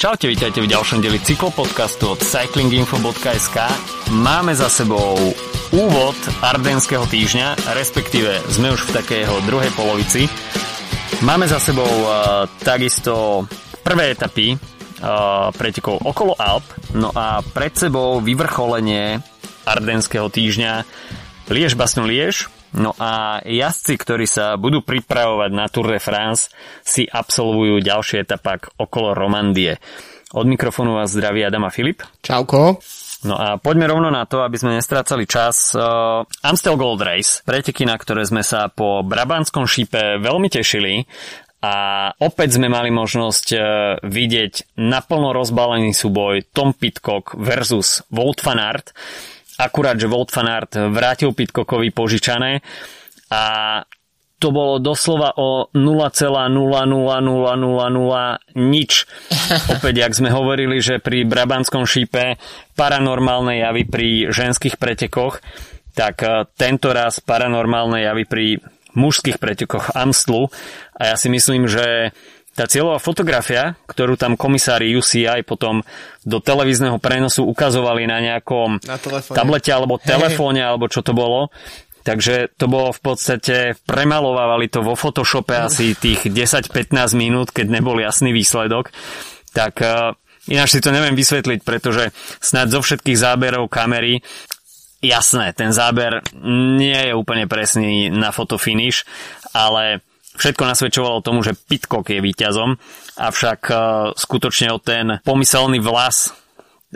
Čaute, vítajte v ďalšom deli cyklopodcastu od cyclinginfo.sk. Máme za sebou úvod Ardenského týždňa, respektíve sme už v takého druhej polovici. Máme za sebou uh, takisto prvé etapy uh, pretekov okolo Alp, no a pred sebou vyvrcholenie Ardenského týždňa Liež Basnu Liež, No a jazdci, ktorí sa budú pripravovať na Tour de France, si absolvujú ďalší etapak okolo Romandie. Od mikrofónu vás zdraví Adama Filip. Čauko. No a poďme rovno na to, aby sme nestrácali čas. Uh, Amstel Gold Race, preteky, na ktoré sme sa po Brabanskom šípe veľmi tešili a opäť sme mali možnosť uh, vidieť naplno rozbalený súboj Tom Pitcock versus Wout van Aert akurát, že Volt Fanart vrátil Pitcockovi požičané a to bolo doslova o 0,00000 nič. Opäť, jak sme hovorili, že pri Brabanskom šípe paranormálne javy pri ženských pretekoch, tak e, tento raz paranormálne javy pri mužských pretekoch Amstlu. A ja si myslím, že tá cieľová fotografia, ktorú tam komisári UCI potom do televízneho prenosu ukazovali na nejakom na tablete alebo telefóne, alebo čo to bolo, takže to bolo v podstate, premalovávali to vo Photoshope asi tých 10-15 minút, keď nebol jasný výsledok, tak uh, ináč si to neviem vysvetliť, pretože snad zo všetkých záberov kamery jasné, ten záber nie je úplne presný na fotofinish, ale Všetko nasvedčovalo tomu, že Pitcock je víťazom, avšak uh, skutočne o ten pomyselný vlas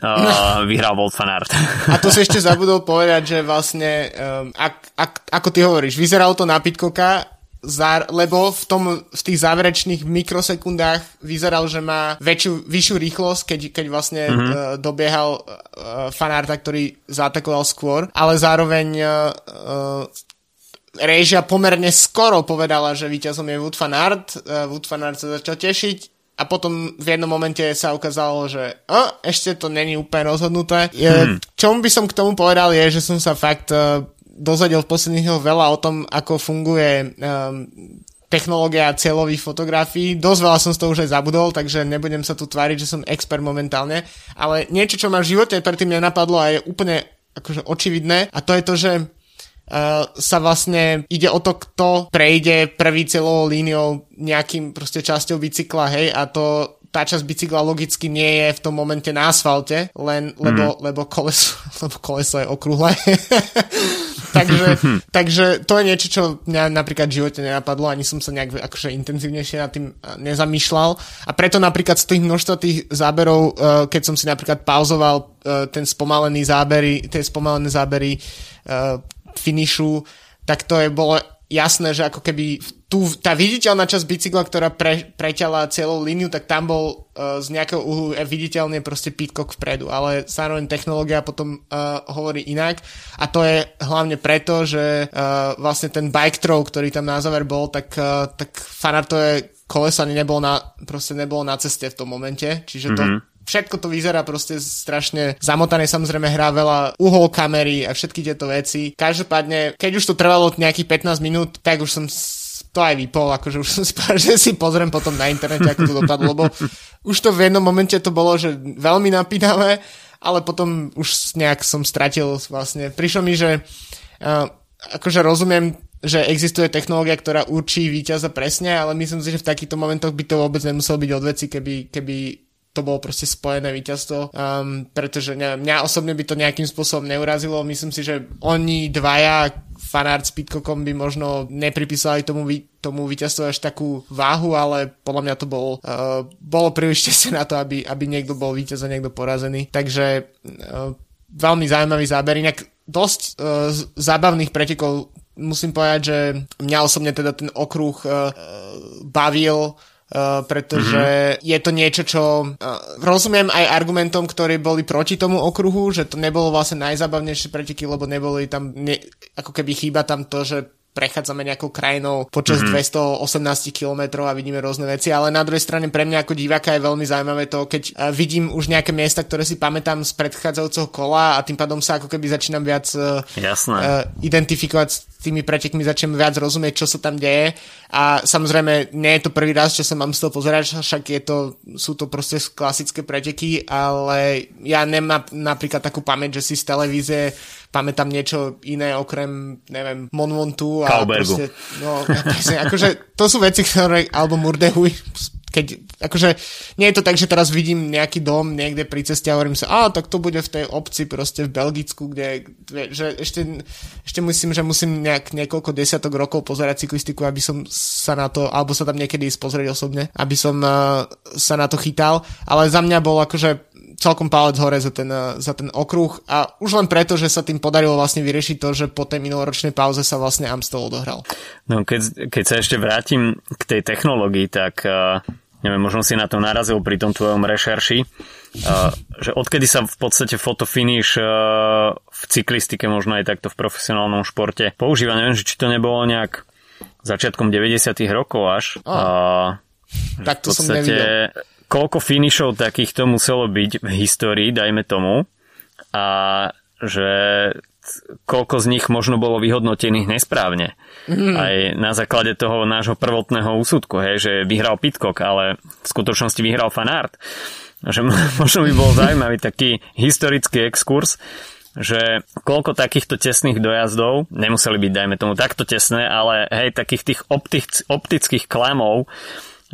uh, vyhral Volt. A to si ešte zabudol povedať, že vlastne, um, ak, ak, ako ty hovoríš, vyzeralo to na Pitcocka, lebo v, tom, v tých záverečných mikrosekundách vyzeral, že má väčšiu, vyššiu rýchlosť, keď, keď vlastne mm-hmm. uh, dobiehal uh, fanárta, ktorý zaatakoval skôr, ale zároveň uh, uh, Režia pomerne skoro povedala, že víťazom je Wood van Aert. Uh, Wood van Aert sa začal tešiť a potom v jednom momente sa ukázalo, že oh, ešte to není úplne rozhodnuté. Hmm. Čomu by som k tomu povedal je, že som sa fakt uh, dozvedel v posledných dňoch veľa o tom, ako funguje um, technológia cieľových fotografií. Dosť veľa som z toho už aj zabudol, takže nebudem sa tu tváriť, že som expert momentálne. Ale niečo, čo ma v živote predtým nenapadlo a je úplne akože očividné a to je to, že sa vlastne ide o to, kto prejde prvý celovou líniou nejakým proste časťou bicykla, hej, a to tá časť bicykla logicky nie je v tom momente na asfalte, len lebo, mm. lebo, koleso, lebo koleso je okrúhle. takže, takže to je niečo, čo mňa napríklad v živote nenapadlo, ani som sa nejak akože intenzívnejšie nad tým nezamýšľal. A preto napríklad z tých množstva tých záberov, uh, keď som si napríklad pauzoval ten spomalený zábery, tie spomalené zábery finišu, tak to je bolo jasné, že ako keby tu, tá viditeľná časť bicykla, ktorá pre, preťala celú líniu, tak tam bol uh, z nejakého uhlu viditeľne proste Pitcock vpredu, ale zároveň technológia potom uh, hovorí inak. A to je hlavne preto, že uh, vlastne ten bike throw, ktorý tam na záver bol, tak, uh, tak fanartové koleso ani nebolo na, proste nebolo na ceste v tom momente, čiže to mm-hmm všetko to vyzerá proste strašne zamotané, samozrejme hrá veľa uhol kamery a všetky tieto veci. Každopádne, keď už to trvalo nejakých 15 minút, tak už som to aj vypol, akože už som spal, že si pozriem potom na internete, ako to dopadlo, lebo už to v jednom momente to bolo, že veľmi napínavé, ale potom už nejak som stratil vlastne. Prišlo mi, že uh, akože rozumiem, že existuje technológia, ktorá určí víťaza presne, ale myslím si, že v takýchto momentoch by to vôbec nemuselo byť od veci, keby, keby to bolo proste spojené víťazstvo, um, pretože neviem, mňa osobne by to nejakým spôsobom neurazilo. Myslím si, že oni dvaja, fanart s Pitcockom by možno nepripísali tomu, tomu víťazstvu až takú váhu, ale podľa mňa to bolo, uh, bolo príliš šťastie na to, aby, aby niekto bol víťaz a niekto porazený. Takže uh, veľmi zaujímavý záber. Inak dosť uh, zábavných pretekov musím povedať, že mňa osobne teda ten okruh uh, bavil Uh, pretože mm-hmm. je to niečo, čo uh, rozumiem aj argumentom, ktorí boli proti tomu okruhu, že to nebolo vlastne najzábavnejšie preteky, lebo neboli tam, ne, ako keby chýba tam to, že prechádzame nejakou krajinou počas mm-hmm. 218 km a vidíme rôzne veci, ale na druhej strane pre mňa ako diváka je veľmi zaujímavé to, keď uh, vidím už nejaké miesta, ktoré si pamätám z predchádzajúceho kola a tým pádom sa ako keby začínam viac uh, uh, identifikovať s tými pretekmi, začnem viac rozumieť, čo sa tam deje a samozrejme nie je to prvý raz, čo sa mám z toho pozerať, však je to, sú to proste klasické preteky, ale ja nemám napríklad takú pamäť, že si z televízie pamätám niečo iné okrem, neviem, Monmontu a Kaubergu. proste, no, presne, akože to sú veci, ktoré, alebo Murdehuj, keď, akože nie je to tak, že teraz vidím nejaký dom niekde pri ceste a hovorím sa, a tak to bude v tej obci proste v Belgicku, kde, že ešte, ešte musím, že musím nejak niekoľko desiatok rokov pozerať cyklistiku, aby som sa na to, alebo sa tam niekedy ísť pozrieť osobne, aby som uh, sa na to chytal, ale za mňa bol akože celkom palec hore za ten, za ten okruh a už len preto, že sa tým podarilo vlastne vyriešiť to, že po tej minuloročnej pauze sa vlastne Amstel odohral. No keď, keď sa ešte vrátim k tej technológii, tak uh, neviem, možno si na to narazil pri tom tvojom rešerši, uh, že odkedy sa v podstate fotofinish uh, v cyklistike, možno aj takto v profesionálnom športe používa, neviem, či to nebolo nejak začiatkom 90 rokov až. Oh. Uh, tak to podstate, som nevidel koľko finishov takýchto muselo byť v histórii, dajme tomu, a že koľko z nich možno bolo vyhodnotených nesprávne. Mm. Aj na základe toho nášho prvotného úsudku, hej, že vyhral Pitcock, ale v skutočnosti vyhral Fanart. Že možno by bol zaujímavý taký historický exkurs, že koľko takýchto tesných dojazdov, nemuseli byť, dajme tomu, takto tesné, ale hej, takých tých optic, optických klamov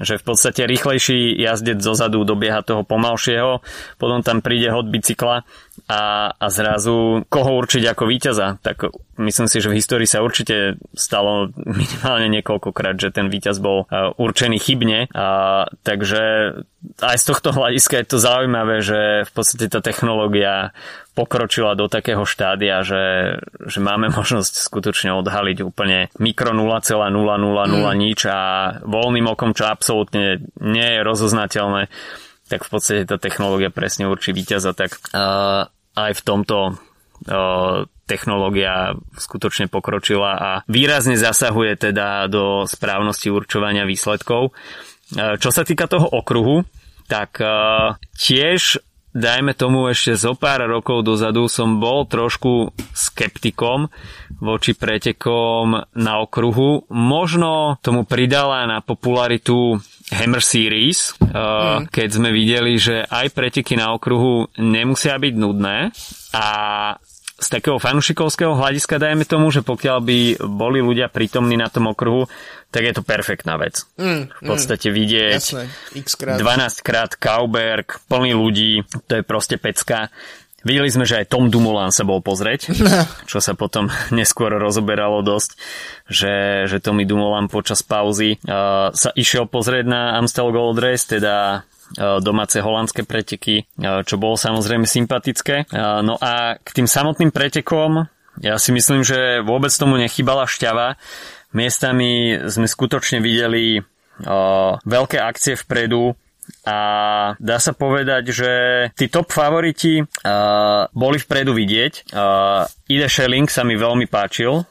že v podstate rýchlejší jazdec zozadu dobieha toho pomalšieho, potom tam príde hod bicykla a, a zrazu koho určiť ako víťaza. Tak myslím si, že v histórii sa určite stalo minimálne niekoľkokrát, že ten víťaz bol uh, určený chybne. A, takže aj z tohto hľadiska je to zaujímavé, že v podstate tá technológia pokročila do takého štádia, že, že máme možnosť skutočne odhaliť úplne mikro 0,000 mm. nič a voľným okom, čo absolútne nie je rozoznateľné, tak v podstate tá technológia presne určí víťaza, tak uh, aj v tomto uh, technológia skutočne pokročila a výrazne zasahuje teda do správnosti určovania výsledkov. Čo sa týka toho okruhu, tak tiež dajme tomu ešte zo pár rokov dozadu som bol trošku skeptikom voči pretekom na okruhu. Možno tomu pridala na popularitu Hammer Series, mm. keď sme videli, že aj preteky na okruhu nemusia byť nudné a z takého fanušikovského hľadiska dajme tomu, že pokiaľ by boli ľudia prítomní na tom okruhu, tak je to perfektná vec. Mm, v podstate mm, vidieť jasné, 12 krát Kauberg, plný ľudí, to je proste pecka. Videli sme, že aj Tom Dumoulin sa bol pozrieť, čo sa potom neskôr rozoberalo dosť, že, že Tommy Dumoulin počas pauzy uh, sa išiel pozrieť na Amstel Gold Race, teda E, domáce holandské preteky, e, čo bolo samozrejme sympatické. E, no a k tým samotným pretekom ja si myslím, že vôbec tomu nechybala šťava. Miestami sme skutočne videli veľké akcie vpredu, a dá sa povedať, že tí top favoriti uh, boli vpredu vidieť. Uh, Ide Schelling sa mi veľmi páčil uh,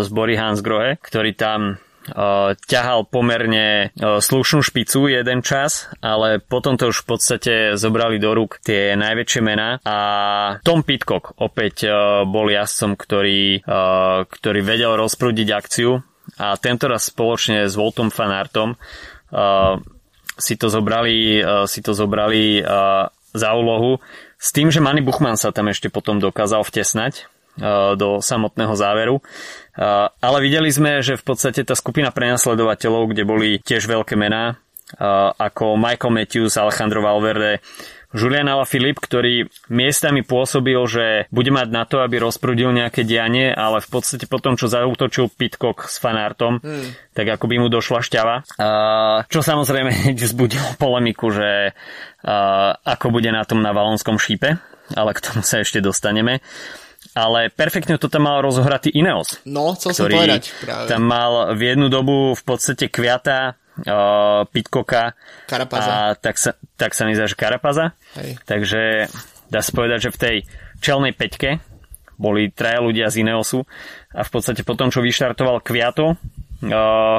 z Bory Hansgrohe, ktorý tam ťahal pomerne slušnú špicu jeden čas, ale potom to už v podstate zobrali do rúk tie najväčšie mená a Tom Pitcock opäť bol jazdcom, ktorý, ktorý vedel rozprúdiť akciu a tento raz spoločne s Voltom Fanartom si to zobrali, si to zobrali za úlohu s tým, že Manny Buchmann sa tam ešte potom dokázal vtesnať do samotného záveru. Ale videli sme, že v podstate tá skupina prenasledovateľov, kde boli tiež veľké mená, ako Michael Matthews, Alejandro Valverde, Julian Alaphilippe, ktorý miestami pôsobil, že bude mať na to, aby rozprudil nejaké dianie, ale v podstate potom, čo zautočil Pitcock s fanártom, hmm. tak ako by mu došla šťava. Čo samozrejme vzbudilo polemiku, že ako bude na tom na Valonskom šípe, ale k tomu sa ešte dostaneme ale perfektne to tam mal rozohratý Ineos. No, chcel som povedať práve. Tam mal v jednu dobu v podstate kviata uh, Pitkoka Karapaza. a tak sa, tak sa mi zdá, že Karapaza. Hej. Takže dá sa povedať, že v tej čelnej peťke boli traja ľudia z Ineosu a v podstate potom, čo vyštartoval Kviato, uh,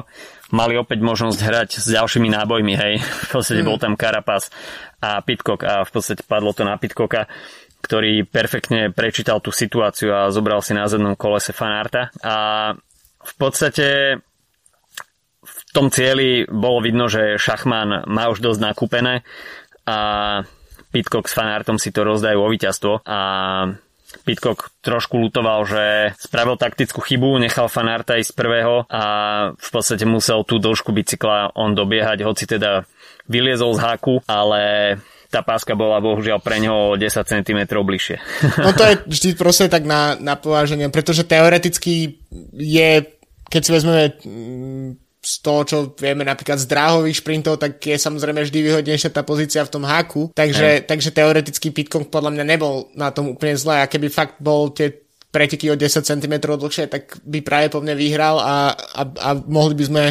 mali opäť možnosť hrať s ďalšími nábojmi, hej. V podstate mm. bol tam Carapaz a Pitcock a v podstate padlo to na Pitcocka ktorý perfektne prečítal tú situáciu a zobral si na zadnom kolese fanárta. A v podstate v tom cieli bolo vidno, že Šachman má už dosť nakúpené a Pitcock s fanártom si to rozdajú o víťazstvo a Pitcock trošku lutoval, že spravil taktickú chybu, nechal fanárta ísť prvého a v podstate musel tú dĺžku bicykla on dobiehať, hoci teda vyliezol z háku, ale tá páska bola bohužiaľ pre ňoho 10 cm bližšie. No to je vždy proste tak na, na pováženie, pretože teoreticky je, keď si vezmeme z toho, čo vieme napríklad z dráhových šprintov, tak je samozrejme vždy výhodnejšia tá pozícia v tom háku, takže, takže teoreticky Pitcock podľa mňa nebol na tom úplne zle. A keby fakt bol tie preteky o 10 cm dlhšie, tak by práve po mne vyhral a, a, a mohli by sme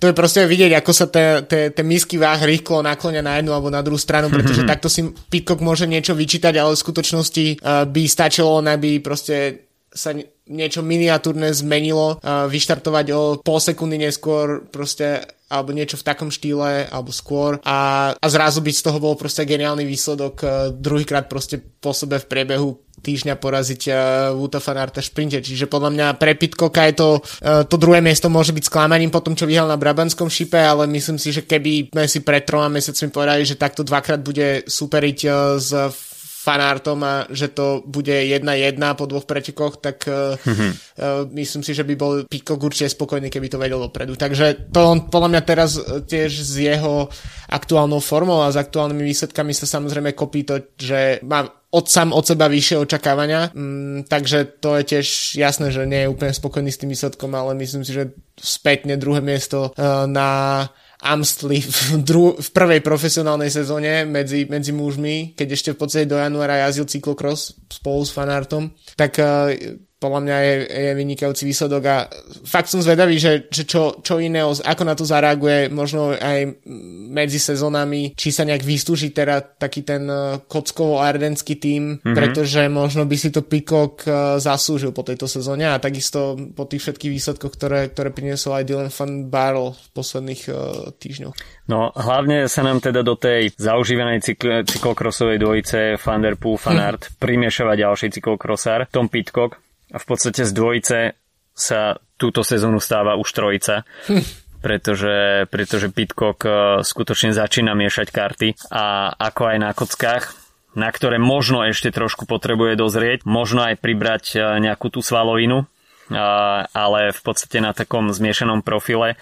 to je proste vidieť, ako sa tie misky váh rýchlo naklonia na jednu alebo na druhú stranu, pretože takto si Pitcock môže niečo vyčítať, ale v skutočnosti uh, by stačilo, aby proste sa niečo miniatúrne zmenilo, vyštartovať o pol sekundy neskôr proste alebo niečo v takom štýle, alebo skôr a, a zrazu by z toho bol proste geniálny výsledok uh, druhýkrát proste po sebe v priebehu týždňa poraziť uh, Wuta Fanarta šprinte. Čiže podľa mňa pre Pitcocka je to, uh, to druhé miesto môže byť sklamaním po tom, čo vyhral na Brabanskom šipe, ale myslím si, že keby sme si pred troma mesiacmi povedali, že takto dvakrát bude superiť uh, s fanartom a že to bude 1-1 po dvoch pretekoch, tak mm-hmm. uh, myslím si, že by bol Pikok určite spokojný, keby to vedel dopredu. Takže to on podľa mňa teraz e, tiež s jeho aktuálnou formou a s aktuálnymi výsledkami sa samozrejme kopí to, že má od sam od seba vyššie očakávania, mm, takže to je tiež jasné, že nie je úplne spokojný s tým výsledkom, ale myslím si, že spätne druhé miesto uh, na Amstli v, dru- v prvej profesionálnej sezóne medzi, medzi mužmi, keď ešte v podstate do januára jazdil cyklokros spolu s fanartom, tak uh, podľa mňa je, je vynikajúci výsledok a fakt som zvedavý, že, že čo, čo iné, ako na to zareaguje možno aj medzi sezónami, či sa nejak vystúži teda taký ten e, kockovo-ardenský tým, mm-hmm. pretože možno by si to Pikok e, zaslúžil po tejto sezóne a takisto po tých všetkých výsledkoch, ktoré, ktoré priniesol aj Dylan van Barrel v posledných uh, týždňoch. No hlavne sa nám teda do tej zaužívanej cykl- cyklokrosovej dvojice Van der Poel, Van Aert hm. primiešava ďalší cyklokrosár Tom Pitcock, a v podstate z dvojice sa túto sezónu stáva už trojica. Hm. Pretože, pretože Pitcock e, skutočne začína miešať karty a ako aj na kockách, na ktoré možno ešte trošku potrebuje dozrieť, možno aj pribrať e, nejakú tú svalovinu, ale v podstate na takom zmiešanom profile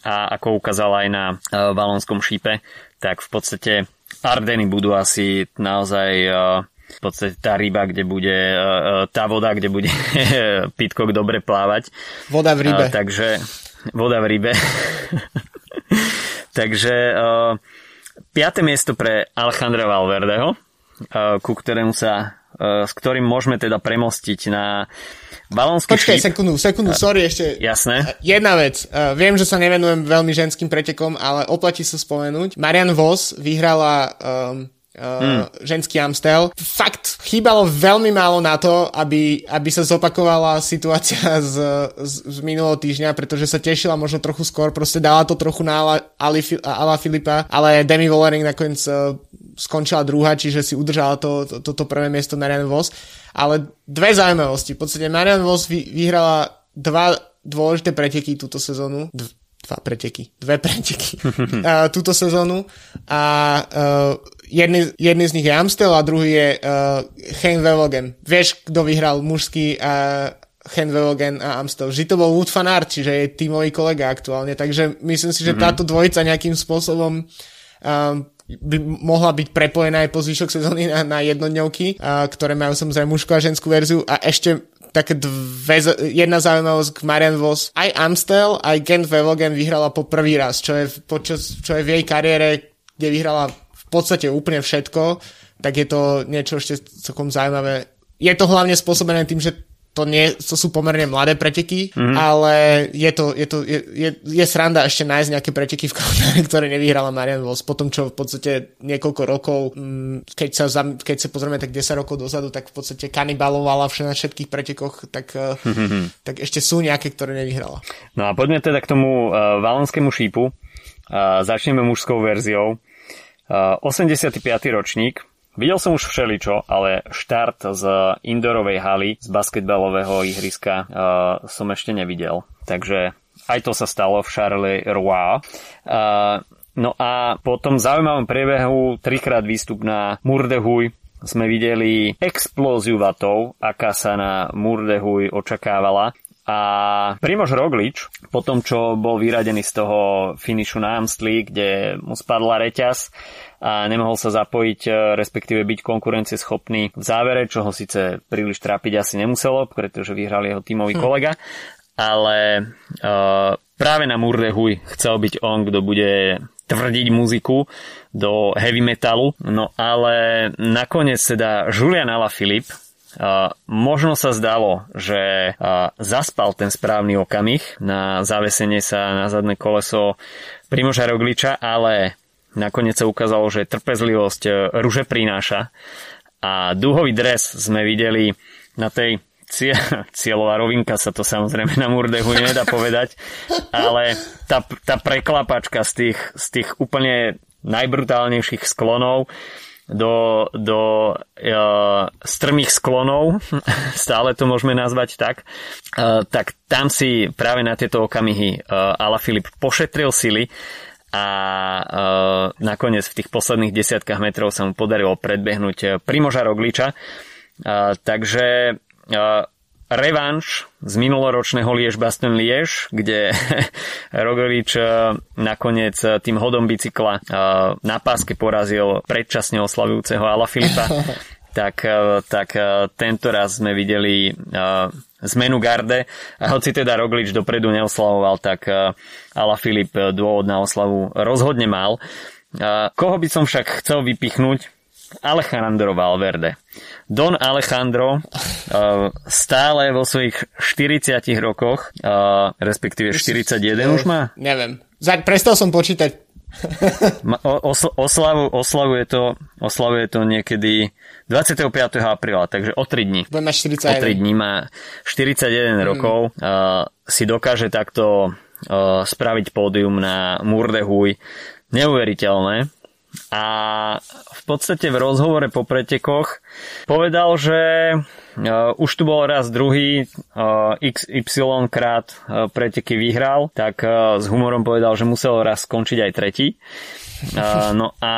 a ako ukázal aj na e, valonskom šípe, tak v podstate Ardeny budú asi naozaj v podstate tá ryba, kde bude e, e, tá voda, kde bude Pitcock dobre plávať. Voda v rybe. Takže voda v rybe. takže piaté miesto pre Alejandra Valverdeho, ku ktorému sa s ktorým môžeme teda premostiť na balónsky Počkaj, šíp. sekundu, sekundu, sorry, ešte. Jasné. Jedna vec. Viem, že sa nevenujem veľmi ženským pretekom, ale oplatí sa spomenúť. Marian Vos vyhrala um, Uh, ženský Amstel. Fakt, chýbalo veľmi málo na to, aby, aby sa zopakovala situácia z, z, z minulého týždňa, pretože sa tešila možno trochu skôr, proste dala to trochu na Ala, Ali, Ala Filipa, ale Demi Vollering nakoniec uh, skončila druhá, čiže si udržala to, to, toto prvé miesto Marian Vos. Ale dve zaujímavosti. V podstate Marian Vos vy, vyhrala dva dôležité preteky túto sezónu. Dv, dva preteky, dve preteky uh, túto sezónu a uh, jedný, jedný z nich je Amstel a druhý je uh, Hein Velogen. Vieš, kto vyhral mužský uh, Hen Velogen a Amstel. Vždy to bol Wood van Aert, čiže je tímový kolega aktuálne, takže myslím si, že mm-hmm. táto dvojica nejakým spôsobom um, by mohla byť prepojená aj po zvyšok sezóny na, na jednodňovky, uh, ktoré majú samozrejme mužskú a ženskú verziu a ešte také dve, jedna zaujímavosť k Marian Vos. Aj Amstel, aj Gent Velogen vyhrala po prvý raz, čo je, počas, čo je v jej kariére, kde vyhrala podstate úplne všetko, tak je to niečo ešte celkom zaujímavé. Je to hlavne spôsobené tým, že to, nie, to sú pomerne mladé preteky, mm-hmm. ale je to, je, to je, je, je sranda ešte nájsť nejaké preteky v kalendári, ktoré nevyhrala Marian Vos, potom čo v podstate niekoľko rokov, mm, keď sa, keď sa pozrieme tak 10 rokov dozadu, tak v podstate kanibalovala na všetkých pretekoch, tak, mm-hmm. tak ešte sú nejaké, ktoré nevyhrala. No a poďme teda k tomu uh, valonskému šípu. Uh, začneme mužskou verziou. Uh, 85. ročník, Videl som už všeličo, ale štart z indoorovej haly, z basketbalového ihriska uh, som ešte nevidel. Takže aj to sa stalo v Charleroi. Uh, no a po tom zaujímavom priebehu trikrát výstup na Murdehuj sme videli explóziu vatov, aká sa na Murdehuj očakávala. A Primož Roglič, po tom, čo bol vyradený z toho finišu na Amstli, kde mu spadla reťaz, a nemohol sa zapojiť, e, respektíve byť konkurencieschopný v závere, čo ho síce príliš trápiť asi nemuselo, pretože vyhral jeho tímový hm. kolega, ale uh, práve na Murdehuj chcel byť on, kto bude tvrdiť muziku do heavy metalu, no ale nakoniec teda Julian Alaphilippe možno sa zdalo, že uh, zaspal ten správny okamih na zavesenie sa na zadné koleso Primoža Rogliča, ale Nakoniec sa ukázalo, že trpezlivosť e, ruže prináša. A dúhový dres sme videli na tej cieľová rovinka sa to samozrejme na Murdehu nedá povedať, ale tá, tá preklapačka z tých, z tých úplne najbrutálnejších sklonov do, do uh, strmých sklonov, stále to môžeme nazvať tak, uh, tak tam si práve na tieto okamihy uh, Ala pošetril sily a e, nakoniec v tých posledných desiatkách metrov sa mu podarilo predbehnúť e, Primoža Rogliča. E, takže e, revanš z minuloročného Liež Baston Liež, kde Roglič e, nakoniec e, tým hodom bicykla e, na páske porazil predčasne oslavujúceho Ala Filipa. tak, tak tento raz sme videli zmenu garde. A hoci teda Roglič dopredu neoslavoval, tak eh, Ala Filip eh, dôvod na oslavu rozhodne mal. Koho by som však chcel vypichnúť? Alejandro Valverde. Don Alejandro eh, stále vo svojich 40 rokoch, respektíve 41 už má? Neviem. Prestal som počítať oslavu, oslavuje, to, oslavuje to niekedy 25. apríla, takže o 3 dní. Bude 41. O 3 dní má 41 mm. rokov. Uh, si dokáže takto uh, spraviť pódium na Murdehuj. Neuveriteľné. A v podstate v rozhovore po pretekoch povedal, že už tu bol raz druhý, uh, XY krát uh, preteky vyhral, tak s humorom povedal, že musel raz skončiť aj tretí. No a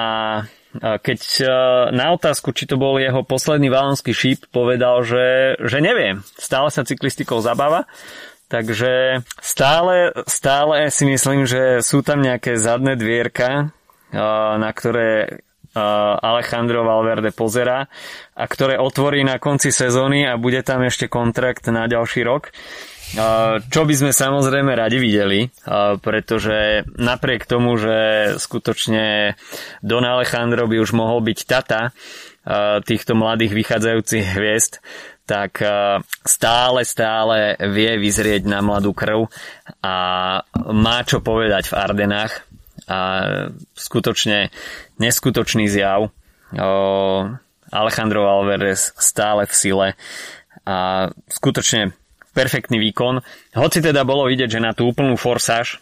keď e, na otázku, či to bol jeho posledný valonský šíp, povedal, že, že nevie. Stále sa cyklistikou zabáva. Takže stále, stále si myslím, že sú tam nejaké zadné dvierka, e, na ktoré e, Alejandro Valverde pozera a ktoré otvorí na konci sezóny a bude tam ešte kontrakt na ďalší rok. Čo by sme samozrejme radi videli, pretože napriek tomu, že skutočne Don Alejandro by už mohol byť tata týchto mladých vychádzajúcich hviezd, tak stále, stále vie vyzrieť na mladú krv a má čo povedať v Ardenách a skutočne neskutočný zjav. Alejandro Alvarez stále v sile a skutočne perfektný výkon. Hoci teda bolo vidieť, že na tú úplnú forsáž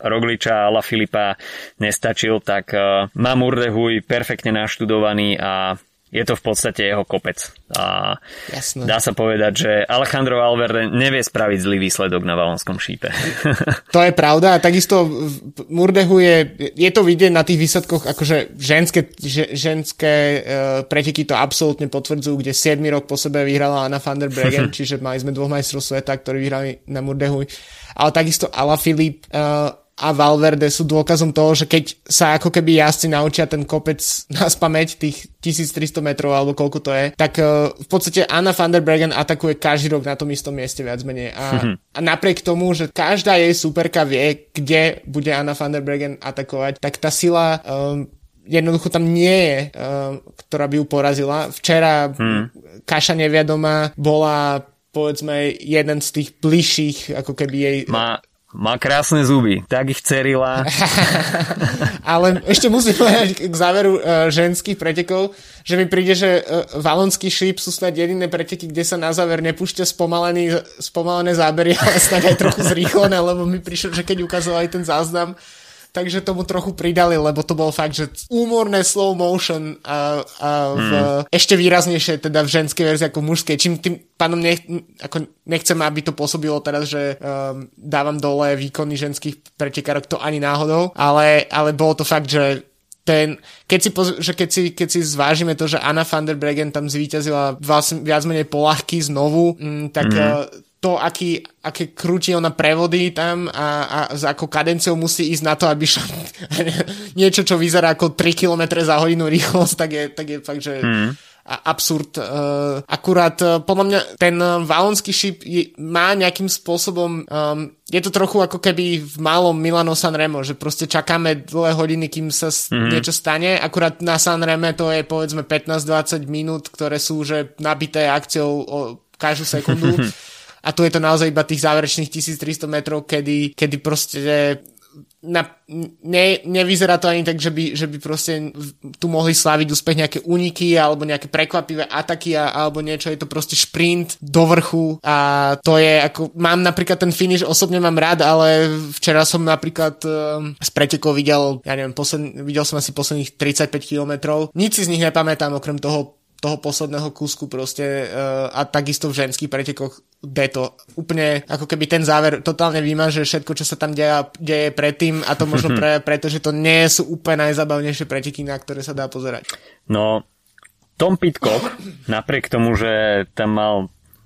Rogliča a Filipa nestačil, tak uh, má Murdehuj perfektne naštudovaný a je to v podstate jeho kopec. A Jasne. dá sa povedať, že Alejandro Valverde nevie spraviť zlý výsledok na Valonskom šípe. To je pravda a takisto Murdehu je, je to vidieť na tých výsledkoch, akože ženské, že, ženské uh, preteky to absolútne potvrdzujú, kde 7 rok po sebe vyhrala Anna van der Bregen, čiže mali sme dvoch majstrov sveta, ktorí vyhrali na Murdehu. Ale takisto Ala Filip uh, a Valverde sú dôkazom toho, že keď sa ako keby jazdci naučia ten kopec na spameť tých 1300 metrov alebo koľko to je, tak uh, v podstate Anna van der Bregen atakuje každý rok na tom istom mieste viac menej. A, mm-hmm. a napriek tomu, že každá jej superka vie, kde bude Anna van der Bregen atakovať, tak tá sila um, jednoducho tam nie je, uh, ktorá by ju porazila. Včera hmm. Kaša neviadoma bola povedzme jeden z tých bližších, ako keby jej... Má, má krásne zuby, tak ich cerila. Ale ešte musím povedať k záveru uh, ženských pretekov, že mi príde, že uh, valonský šíp sú snad jediné preteky, kde sa na záver nepúšťa spomalený, spomalené zábery, ale snad aj trochu zrýchlené, lebo mi prišlo, že keď ukazovali ten záznam, takže tomu trochu pridali, lebo to bol fakt, že úmorné slow motion a, a v, hmm. ešte výraznejšie teda v ženskej verzii ako v mužskej, čím tým pánom nech, ako nechcem, aby to pôsobilo teraz, že um, dávam dole výkony ženských pretekárok, to ani náhodou, ale, ale bolo to fakt, že ten, keď si, že keď si, keď si zvážime to, že Anna van der Bregen tam zvíťazila vlastne viac menej polahky znovu, m, mm, tak mm to, aký, aké krúti ona prevody tam a, a za ako kadenciou musí ísť na to, aby šlo niečo, čo vyzerá ako 3 km za hodinu rýchlosť, tak je, tak je fakt, že mm. absurd. Uh, akurát uh, podľa mňa ten uh, valonský šip je, má nejakým spôsobom um, je to trochu ako keby v malom Milano Sanremo, že proste čakáme dlhé hodiny, kým sa mm-hmm. niečo stane. Akurát na Sanreme to je povedzme 15-20 minút, ktoré sú že nabité akciou o každú sekundu. a tu je to naozaj iba tých záverečných 1300 metrov, kedy, kedy proste na, ne, nevyzerá to ani tak, že by, že by proste tu mohli sláviť úspech nejaké úniky alebo nejaké prekvapivé ataky a, alebo niečo, je to proste šprint do vrchu a to je ako, mám napríklad ten finish, osobne mám rád, ale včera som napríklad um, z pretekov videl, ja neviem, posled, videl som asi posledných 35 kilometrov, nič si z nich nepamätám, okrem toho toho posledného kúsku proste uh, a takisto v ženských pretekoch to Úplne ako keby ten záver totálne vymaže všetko, čo sa tam deje, deje predtým a to možno pre, preto, že to nie sú úplne najzabavnejšie preteky, na ktoré sa dá pozerať. No, Tom Pitcock, napriek tomu, že tam mal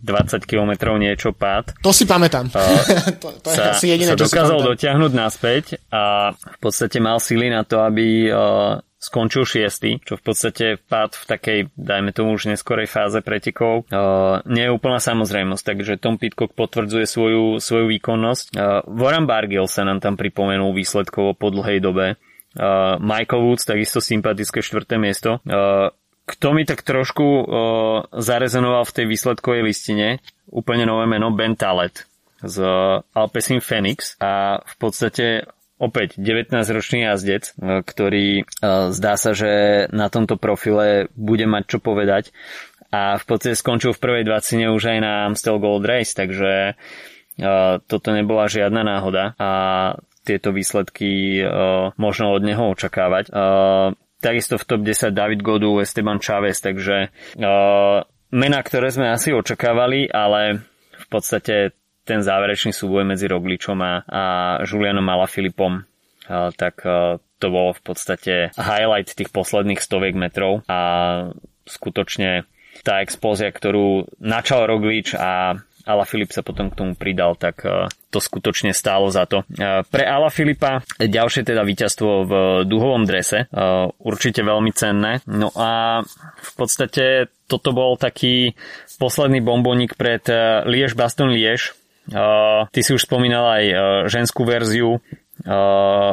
20 km niečo pád. To si pamätám. Uh, to, to sa, je asi jediné, sa dokázal dotiahnuť naspäť a v podstate mal sily na to, aby uh, skončil šiestý, čo v podstate pád v takej, dajme tomu už neskorej fáze pretekov, uh, nie je úplná samozrejmosť, takže Tom Pitcock potvrdzuje svoju, svoju výkonnosť. Uh, Warren Bargill sa nám tam pripomenul výsledkovo po dlhej dobe. Uh, Michael Woods, takisto sympatické štvrté miesto. Uh, kto mi tak trošku uh, zarezonoval v tej výsledkovej listine, úplne nové meno Ben Talet z Alpecin Phoenix a v podstate opäť 19-ročný jazdec, e, ktorý e, zdá sa, že na tomto profile bude mať čo povedať a v podstate skončil v prvej dvacine už aj na Amstel Gold Race, takže e, toto nebola žiadna náhoda a tieto výsledky možno od neho očakávať. Takisto v top 10 David Godu, Esteban Chávez, takže mena, ktoré sme asi očakávali, ale v podstate ten záverečný súboj medzi Rogličom a, a Julianom Alaphilippom, tak to bolo v podstate highlight tých posledných stoviek metrov a skutočne tá explózia, ktorú načal Roglič a Ala Filip sa potom k tomu pridal, tak to skutočne stálo za to. Pre Ala Filipa ďalšie teda víťazstvo v duhovom drese, určite veľmi cenné. No a v podstate toto bol taký posledný bombonik pred Liež Baston Liež, Uh, ty si už spomínal aj uh, ženskú verziu uh,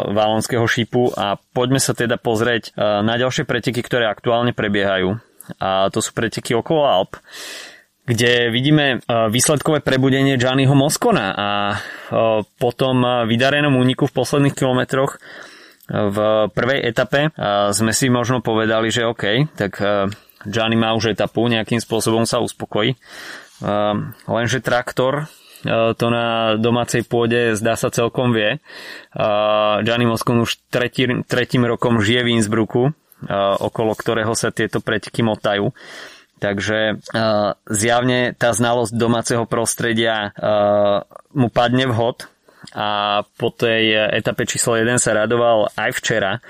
valonského šípu a poďme sa teda pozrieť uh, na ďalšie preteky, ktoré aktuálne prebiehajú. A to sú preteky okolo Alp, kde vidíme uh, výsledkové prebudenie Gianniho Moscona a uh, potom uh, vydarenom úniku v posledných kilometroch v prvej etape sme si možno povedali, že OK, tak Gianni má už etapu, nejakým spôsobom sa uspokojí. Lenže traktor to na domácej pôde zdá sa celkom vie. E, Gianni Moscon už tretí, tretím rokom žije v Innsbrucku, e, okolo ktorého sa tieto preteky motajú. Takže zjavne tá znalosť domáceho prostredia mu padne vhod a po tej etape číslo 1 sa radoval aj včera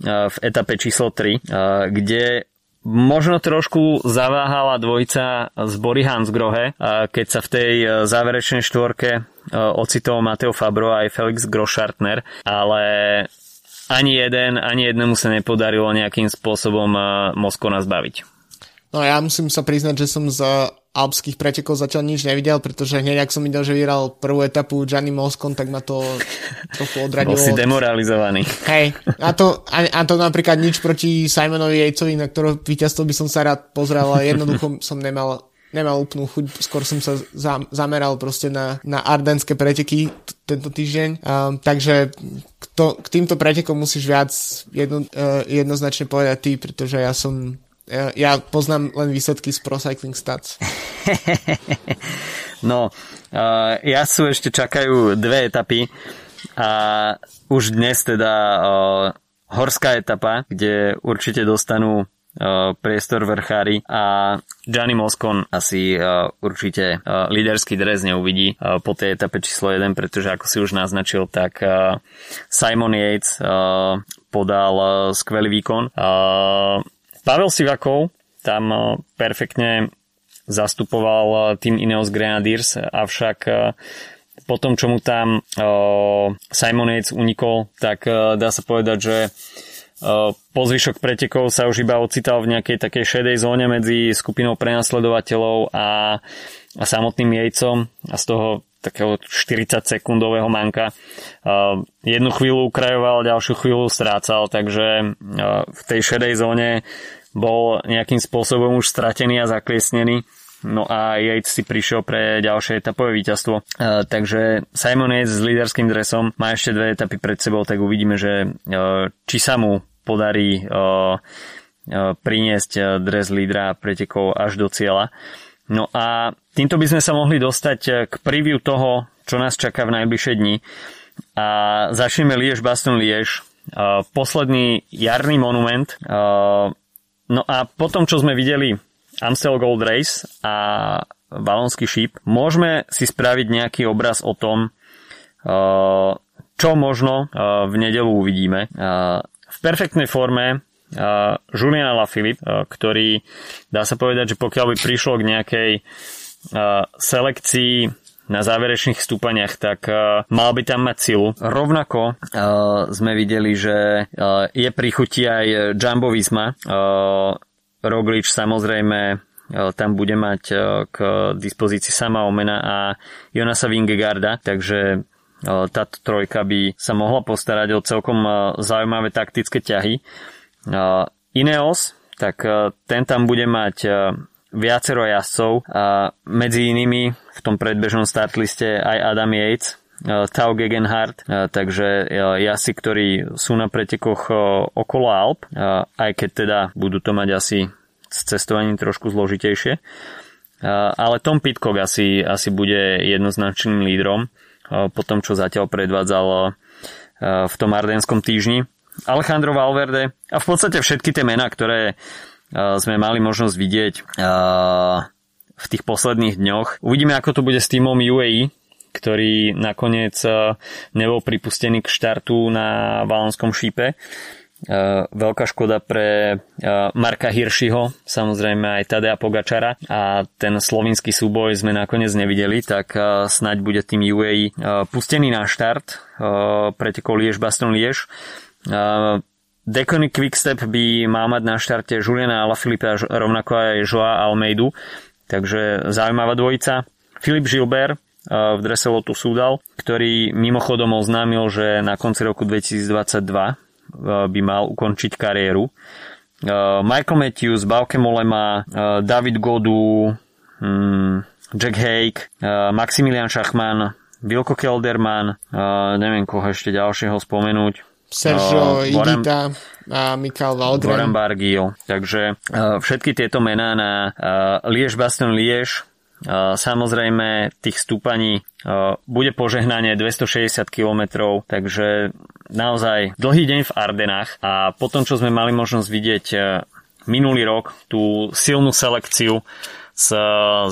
v etape číslo 3, kde Možno trošku zaváhala dvojica z Bory Hansgrohe, keď sa v tej e, záverečnej štvorke e, ocitol Mateo Fabro aj Felix Groschartner, ale ani jeden, ani jednému sa nepodarilo nejakým spôsobom e, Moskona zbaviť. No ja musím sa priznať, že som za alpských pretekov zatiaľ nič nevidel, pretože hneď ak som videl, že vyhral prvú etapu Gianni Moscon, tak ma to trochu odradilo. Bol si demoralizovaný. Hej, a to, a, a to napríklad nič proti Simonovi Yatesovi, na ktorého víťazstvo by som sa rád pozrel, ale jednoducho som nemal nemal úplnú chuť, skôr som sa za, zameral proste na, na ardenské preteky t- tento týždeň, um, takže k, to, k týmto pretekom musíš viac jedno, uh, jednoznačne povedať ty, pretože ja som ja, ja poznám len výsledky z Pro Cycling Stats. no, uh, ja sú ešte čakajú dve etapy a už dnes teda uh, horská etapa, kde určite dostanú priestor vrchári a Gianni Moscon asi určite uh, líderský dres neuvidí po tej etape číslo 1, pretože ako si už naznačil, tak Simon Yates podal skvelý výkon. Pavel Sivakov tam perfektne zastupoval tým Ineos Grenadiers, avšak po tom, čo mu tam Simon Yates unikol, tak dá sa povedať, že po zvyšok pretekov sa už iba ocital v nejakej takej šedej zóne medzi skupinou prenasledovateľov a, a samotným jejcom a z toho takého 40 sekundového manka. Jednu chvíľu ukrajoval, ďalšiu chvíľu strácal, takže v tej šedej zóne bol nejakým spôsobom už stratený a zakliesnený. No a Yates si prišiel pre ďalšie etapové víťazstvo. Uh, takže Simon Yates s líderským dresom má ešte dve etapy pred sebou, tak uvidíme, že uh, či sa mu podarí uh, priniesť dres lídra pretekov až do cieľa. No a týmto by sme sa mohli dostať k preview toho, čo nás čaká v najbližšie dni. A začneme Liež Baston Liež. Posledný jarný monument. No a potom, čo sme videli Amstel Gold Race a Balonský šíp, môžeme si spraviť nejaký obraz o tom, uh, čo možno uh, v nedelu uvidíme. Uh, v perfektnej forme Julian Alaphilippe, ktorý dá sa povedať, že pokiaľ by prišlo k nejakej selekcii na záverečných stúpaniach, tak uh, mal by tam mať silu. Rovnako uh, sme videli, že uh, je pri chuti aj Jumbo Visma. Uh, Roglič samozrejme tam bude mať k dispozícii sama Omena a Jonasa Vingegarda, takže táto trojka by sa mohla postarať o celkom zaujímavé taktické ťahy. Ineos, tak ten tam bude mať viacero jazdcov a medzi inými v tom predbežnom startliste aj Adam Yates, Tau Gegenhardt, takže jazdci, ktorí sú na pretekoch okolo Alp, aj keď teda budú to mať asi s cestovaním trošku zložitejšie. Ale Tom Pitcock asi, asi bude jednoznačným lídrom po tom, čo zatiaľ predvádzal v tom ardenskom týždni. Alejandro Valverde a v podstate všetky tie mená, ktoré sme mali možnosť vidieť v tých posledných dňoch. Uvidíme, ako to bude s týmom UAE, ktorý nakoniec nebol pripustený k štartu na Valonskom šípe. Veľká škoda pre Marka Hiršiho, samozrejme aj Tadea Pogačara a ten slovinský súboj sme nakoniec nevideli, tak snaď bude tým UAE pustený na štart pretekol Liež Baston Liež. Deconic Quickstep by mal mať na štarte Juliana Alaphilippe a rovnako aj Joa Almeidu, takže zaujímavá dvojica. Filip Gilbert v drese Lotus Sudal, ktorý mimochodom oznámil, že na konci roku 2022 Eh, by mal ukončiť kariéru. Eh, Michael Matthews, Bauke Molema, eh, David Godu, hmm, Jack Hake, Maximilian Schachmann, Vilko Kelderman, neviem koho ešte ďalšieho spomenúť. Sergio uh, Idita a Mikael Valgren. Goran Bargil. Takže uh, všetky tieto mená na uh, Liež Baston Liež Samozrejme, tých stúpaní bude požehnanie 260 km, takže naozaj dlhý deň v Ardenách a potom, čo sme mali možnosť vidieť minulý rok tú silnú selekciu s,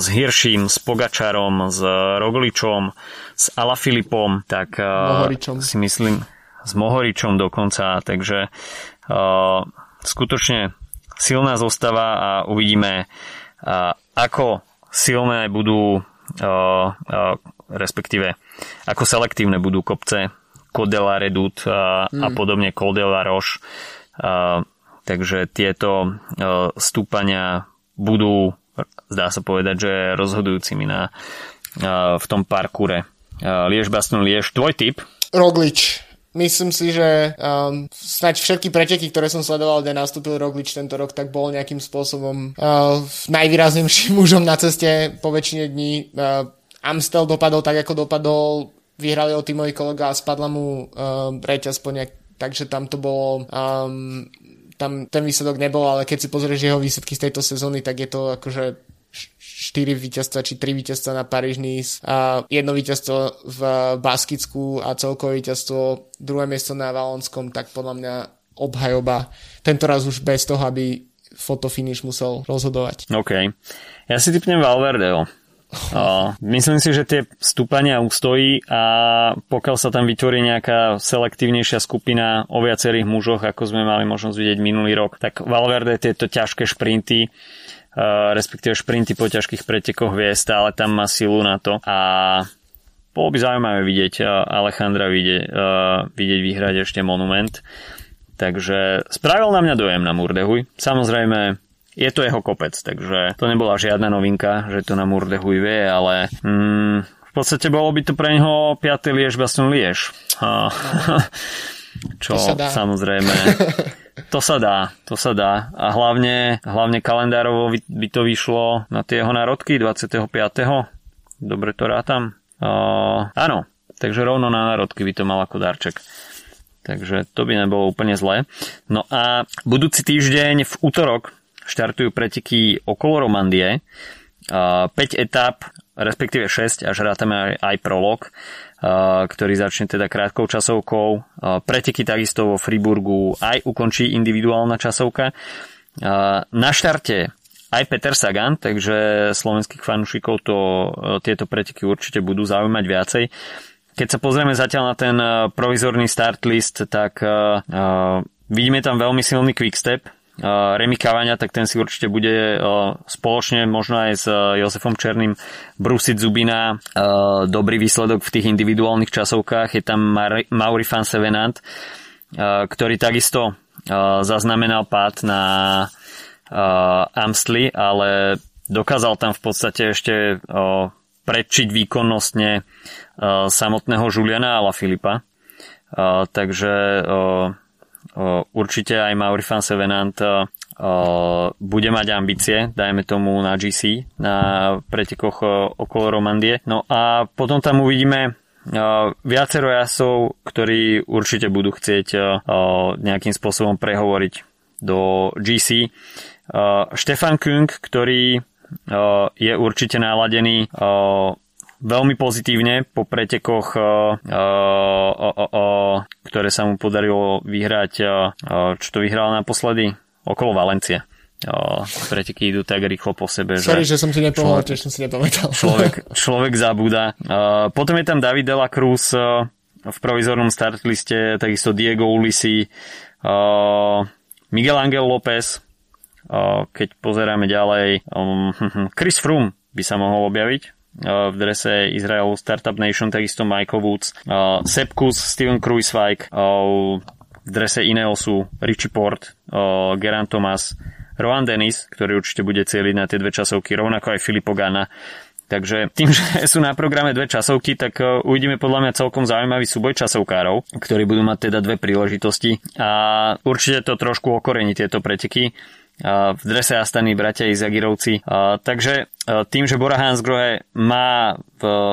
s Hirším, s Pogačarom, s Rogličom, s Alafilipom, tak Mohoričom. si myslím, s Mohoričom dokonca, takže uh, skutočne silná zostava a uvidíme, uh, ako silné budú, uh, uh, respektíve ako selektívne budú kopce Kodela Redut uh, mm. a podobne Kodela Roš. Uh, takže tieto uh, stúpania budú zdá sa povedať, že rozhodujúcimi na, v tom parkúre. Liež Baston Liež, tvoj tip? Roglič. Myslím si, že um, snáď všetky preteky, ktoré som sledoval, kde nastúpil Roglič tento rok, tak bol nejakým spôsobom uh, najvýraznejším mužom na ceste po väčšine dní. Uh, Amstel dopadol tak, ako dopadol. Vyhrali o tímový kolega a spadla mu uh, reťaz po nejak... Takže tam to bolo... Um, tam ten výsledok nebol, ale keď si pozrieš jeho výsledky z tejto sezóny, tak je to akože 4 víťazstva či 3 víťazstva na Paríž Nice a jedno víťazstvo v Baskicku a celkové víťazstvo, druhé miesto na Valonskom, tak podľa mňa obhajoba. Tento raz už bez toho, aby fotofinish musel rozhodovať. OK. Ja si typnem Valverdeho. Uh, myslím si, že tie stúpania ustojí a pokiaľ sa tam vytvorí nejaká selektívnejšia skupina o viacerých mužoch, ako sme mali možnosť vidieť minulý rok, tak Valverde tieto ťažké šprinty respektíve šprinty po ťažkých pretekoch vie, stále tam má silu na to a bolo by zaujímavé vidieť Alejandra vidieť, vidieť vyhrať ešte monument. Takže spravil na mňa dojem na Murdehuj. Samozrejme, je to jeho kopec, takže to nebola žiadna novinka, že to na Murdehuj vie, ale mm, v podstate bolo by to pre neho 5. Liež, Baston Liež. Čo samozrejme To sa dá, to sa dá. A hlavne, hlavne kalendárovo by to vyšlo na tie jeho národky 25. Dobre to rátam. Uh, áno, takže rovno na národky by to mal ako darček. Takže to by nebolo úplne zlé. No a budúci týždeň v útorok štartujú preteky okolo Romandie. Uh, 5 etap, respektíve 6, až rátame aj, aj prolog ktorý začne teda krátkou časovkou. Preteky takisto vo Friburgu aj ukončí individuálna časovka. Na štarte aj Peter Sagan, takže slovenských fanúšikov to, tieto preteky určite budú zaujímať viacej. Keď sa pozrieme zatiaľ na ten provizorný start list, tak vidíme tam veľmi silný quickstep, Remy Kavania, tak ten si určite bude spoločne možno aj s Josefom Černým brúsiť zubina. Dobrý výsledok v tých individuálnych časovkách. Je tam Mauri van Sevenant, ktorý takisto zaznamenal pád na Amstli, ale dokázal tam v podstate ešte predčiť výkonnostne samotného Juliana Ala Filipa. Takže určite aj Mauri van Sevenant bude mať ambície, dajme tomu na GC, na pretekoch okolo Romandie. No a potom tam uvidíme viacero jasov, ktorí určite budú chcieť nejakým spôsobom prehovoriť do GC. Štefan Kung, ktorý je určite naladený veľmi pozitívne po pretekoch, ktoré sa mu podarilo vyhrať, čo to vyhral naposledy, okolo Valencie. Preteky idú tak rýchlo po sebe. Sorry, že, že som si nepomohol, tiež som si nepamätal. Človek, človek zabúda. Potom je tam David de la Cruz v provizornom startliste, takisto Diego Ulisi, Miguel Angel López, keď pozeráme ďalej, um, Chris Froome by sa mohol objaviť v drese Izraelu Startup Nation, takisto Michael Woods, Sepkus, Steven Kruiswijk, v drese Ineosu Richie Port, Geran Thomas, Rowan Dennis, ktorý určite bude cieliť na tie dve časovky, rovnako aj Filipo Gana. Takže tým, že sú na programe dve časovky, tak uvidíme podľa mňa celkom zaujímavý súboj časovkárov, ktorí budú mať teda dve príležitosti. A určite to trošku okorení tieto preteky v drese Astany bratia Izagirovci. Takže tým, že Bora Hansgrohe má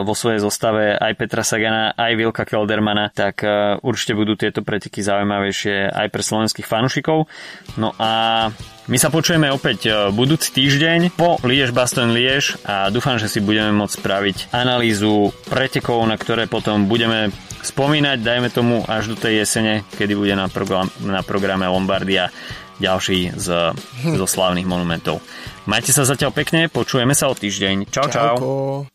vo svojej zostave aj Petra Sagana, aj Vilka Keldermana, tak určite budú tieto preteky zaujímavejšie aj pre slovenských fanúšikov. No a my sa počujeme opäť budúci týždeň po Liež Baston Liež a dúfam, že si budeme môcť spraviť analýzu pretekov, na ktoré potom budeme spomínať, dajme tomu až do tej jesene, kedy bude na, program, na programe Lombardia ďalší z, zo slávnych monumentov. Majte sa zatiaľ pekne, počujeme sa o týždeň. Čau, čau. Čauko.